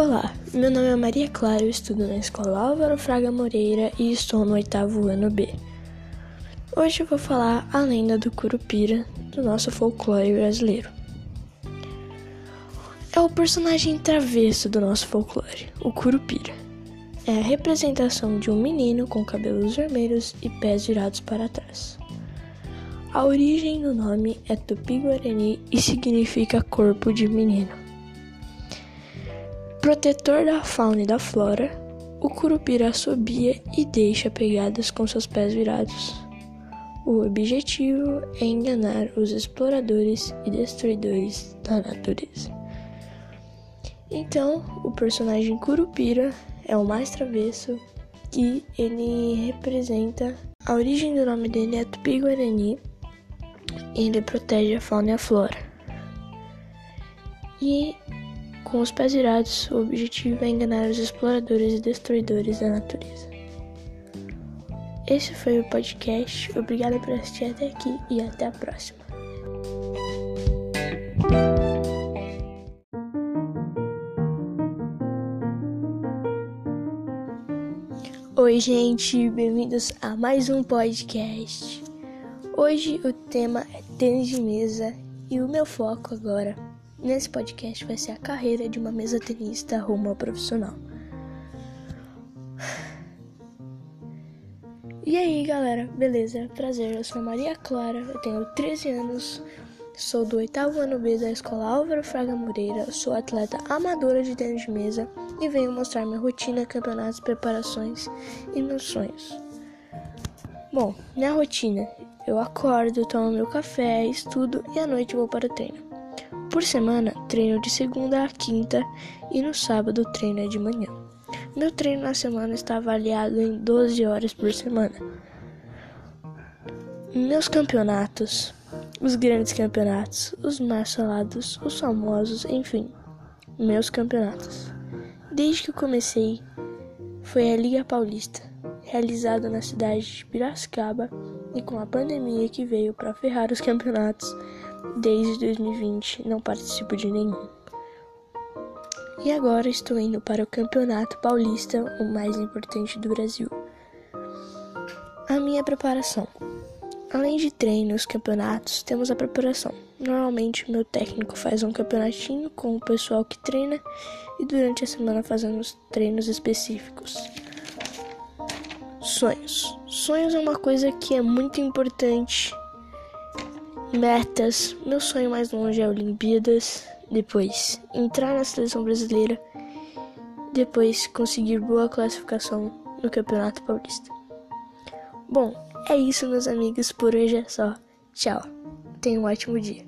Olá, meu nome é Maria Clara, eu estudo na Escola Álvaro Fraga Moreira e estou no oitavo ano B. Hoje eu vou falar a lenda do Curupira do nosso folclore brasileiro. É o personagem travesso do nosso folclore, o Curupira. É a representação de um menino com cabelos vermelhos e pés virados para trás. A origem do nome é tupi-guarani e significa corpo de menino. Protetor da fauna e da flora, o curupira assobia e deixa pegadas com seus pés virados. O objetivo é enganar os exploradores e destruidores da natureza. Então, o personagem Curupira é o mais travesso e ele representa a origem do nome dele é Tupi-Guarani e ele protege a fauna e a flora. E com os pés virados, o objetivo é enganar os exploradores e destruidores da natureza. Esse foi o podcast. Obrigada por assistir até aqui e até a próxima. Oi, gente, bem-vindos a mais um podcast. Hoje o tema é tênis de mesa e o meu foco agora Nesse podcast vai ser a carreira de uma mesa tenista rumo ao profissional. E aí, galera, beleza? Prazer, eu sou Maria Clara, eu tenho 13 anos, sou do oitavo ano B da Escola Álvaro Fraga Moreira, sou atleta amadora de tênis de mesa e venho mostrar minha rotina, campeonatos, preparações e meus sonhos. Bom, minha rotina, eu acordo, tomo meu café, estudo e à noite vou para o treino. Por semana, treino de segunda a quinta e no sábado treino de manhã. Meu treino na semana está avaliado em 12 horas por semana. Meus campeonatos, os grandes campeonatos, os mais falados, os famosos, enfim, meus campeonatos. Desde que comecei, foi a Liga Paulista, realizada na cidade de Piracicaba, e com a pandemia que veio para ferrar os campeonatos, Desde 2020 não participo de nenhum. E agora estou indo para o Campeonato Paulista, o mais importante do Brasil. A minha preparação. Além de treinos, campeonatos, temos a preparação. Normalmente, meu técnico faz um campeonatinho com o pessoal que treina e durante a semana fazemos treinos específicos. Sonhos. Sonhos é uma coisa que é muito importante Metas: meu sonho mais longe é Olimpíadas, depois entrar na seleção brasileira, depois conseguir boa classificação no Campeonato Paulista. Bom, é isso, meus amigos, por hoje é só. Tchau. Tenha um ótimo dia.